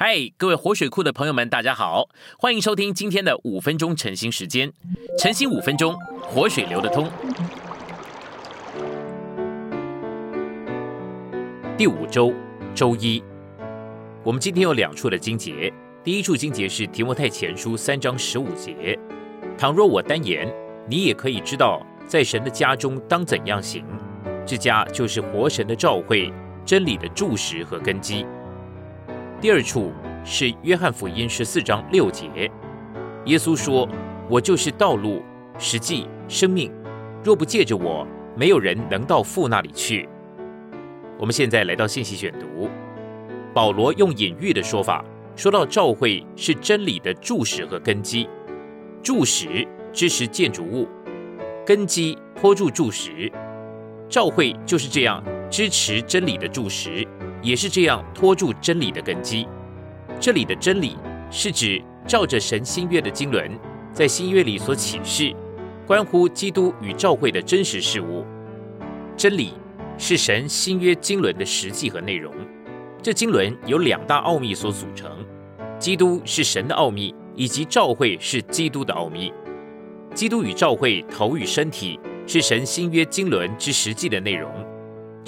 嗨，各位活水库的朋友们，大家好，欢迎收听今天的五分钟晨兴时间。晨兴五分钟，活水流得通。第五周周一，我们今天有两处的经节。第一处经节是提摩太前书三章十五节：倘若我单言，你也可以知道，在神的家中当怎样行。这家就是活神的召会，真理的柱石和根基。第二处是约翰福音十四章六节，耶稣说：“我就是道路、实际、生命，若不借着我，没有人能到父那里去。”我们现在来到信息选读，保罗用隐喻的说法，说到教会是真理的柱石和根基，柱石支持建筑物，根基托住柱石，教会就是这样支持真理的柱石。也是这样托住真理的根基。这里的真理是指照着神新约的经纶，在新约里所启示，关乎基督与教会的真实事物。真理是神新约经纶的实际和内容。这经纶由两大奥秘所组成：基督是神的奥秘，以及教会是基督的奥秘。基督与教会头与身体是神新约经纶之实际的内容。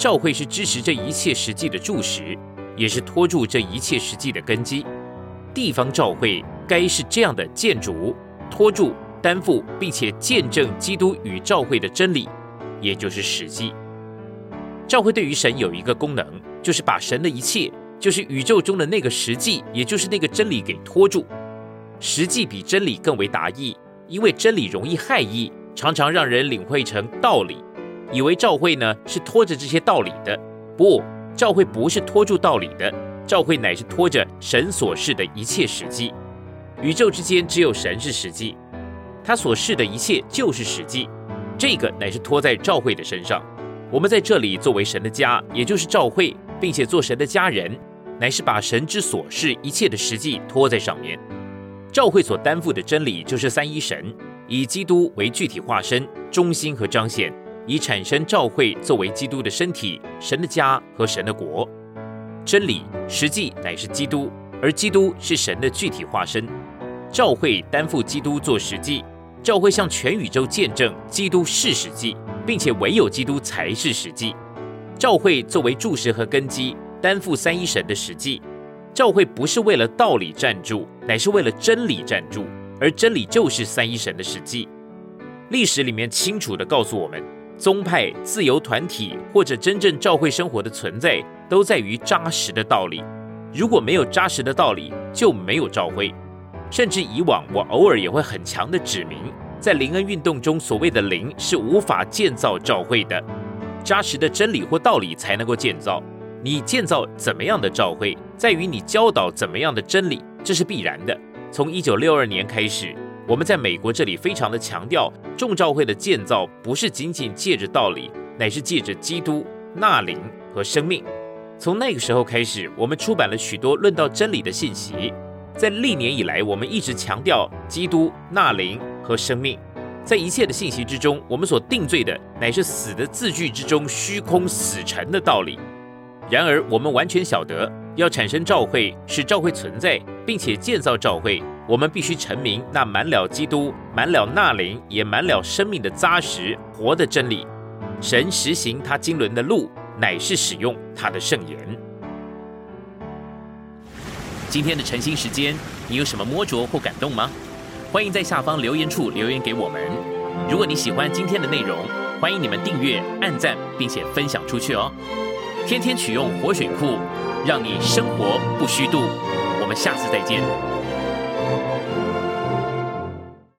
教会是支持这一切实际的柱石，也是托住这一切实际的根基。地方教会该是这样的建筑，托住、担负，并且见证基督与教会的真理，也就是实际。教会对于神有一个功能，就是把神的一切，就是宇宙中的那个实际，也就是那个真理给托住。实际比真理更为达意，因为真理容易害意，常常让人领会成道理。以为教会呢是拖着这些道理的，不，教会不是拖住道理的，教会乃是拖着神所示的一切实际。宇宙之间只有神是实际，他所示的一切就是实际，这个乃是拖在教会的身上。我们在这里作为神的家，也就是教会，并且做神的家人，乃是把神之所示一切的实际拖在上面。教会所担负的真理就是三一神，以基督为具体化身、中心和彰显。以产生教会作为基督的身体、神的家和神的国。真理实际乃是基督，而基督是神的具体化身。教会担负基督做实际，教会向全宇宙见证基督是实际，并且唯有基督才是实际。教会作为柱石和根基，担负三一神的实际。教会不是为了道理站住，乃是为了真理站住，而真理就是三一神的实际。历史里面清楚地告诉我们。宗派、自由团体或者真正教会生活的存在，都在于扎实的道理。如果没有扎实的道理，就没有教会。甚至以往，我偶尔也会很强的指明，在灵恩运动中，所谓的灵是无法建造教会的。扎实的真理或道理才能够建造。你建造怎么样的教会，在于你教导怎么样的真理，这是必然的。从一九六二年开始。我们在美国这里非常的强调，众教会的建造不是仅仅借着道理，乃是借着基督、纳灵和生命。从那个时候开始，我们出版了许多论到真理的信息。在历年以来，我们一直强调基督、纳灵和生命。在一切的信息之中，我们所定罪的乃是死的字句之中虚空死沉的道理。然而，我们完全晓得，要产生教会，使教会存在，并且建造教会。我们必须成名那满了基督、满了纳灵、也满了生命的扎实活的真理。神实行他经纶的路，乃是使用他的圣言。今天的晨兴时间，你有什么摸着或感动吗？欢迎在下方留言处留言给我们。如果你喜欢今天的内容，欢迎你们订阅、按赞，并且分享出去哦。天天取用活水库，让你生活不虚度。我们下次再见。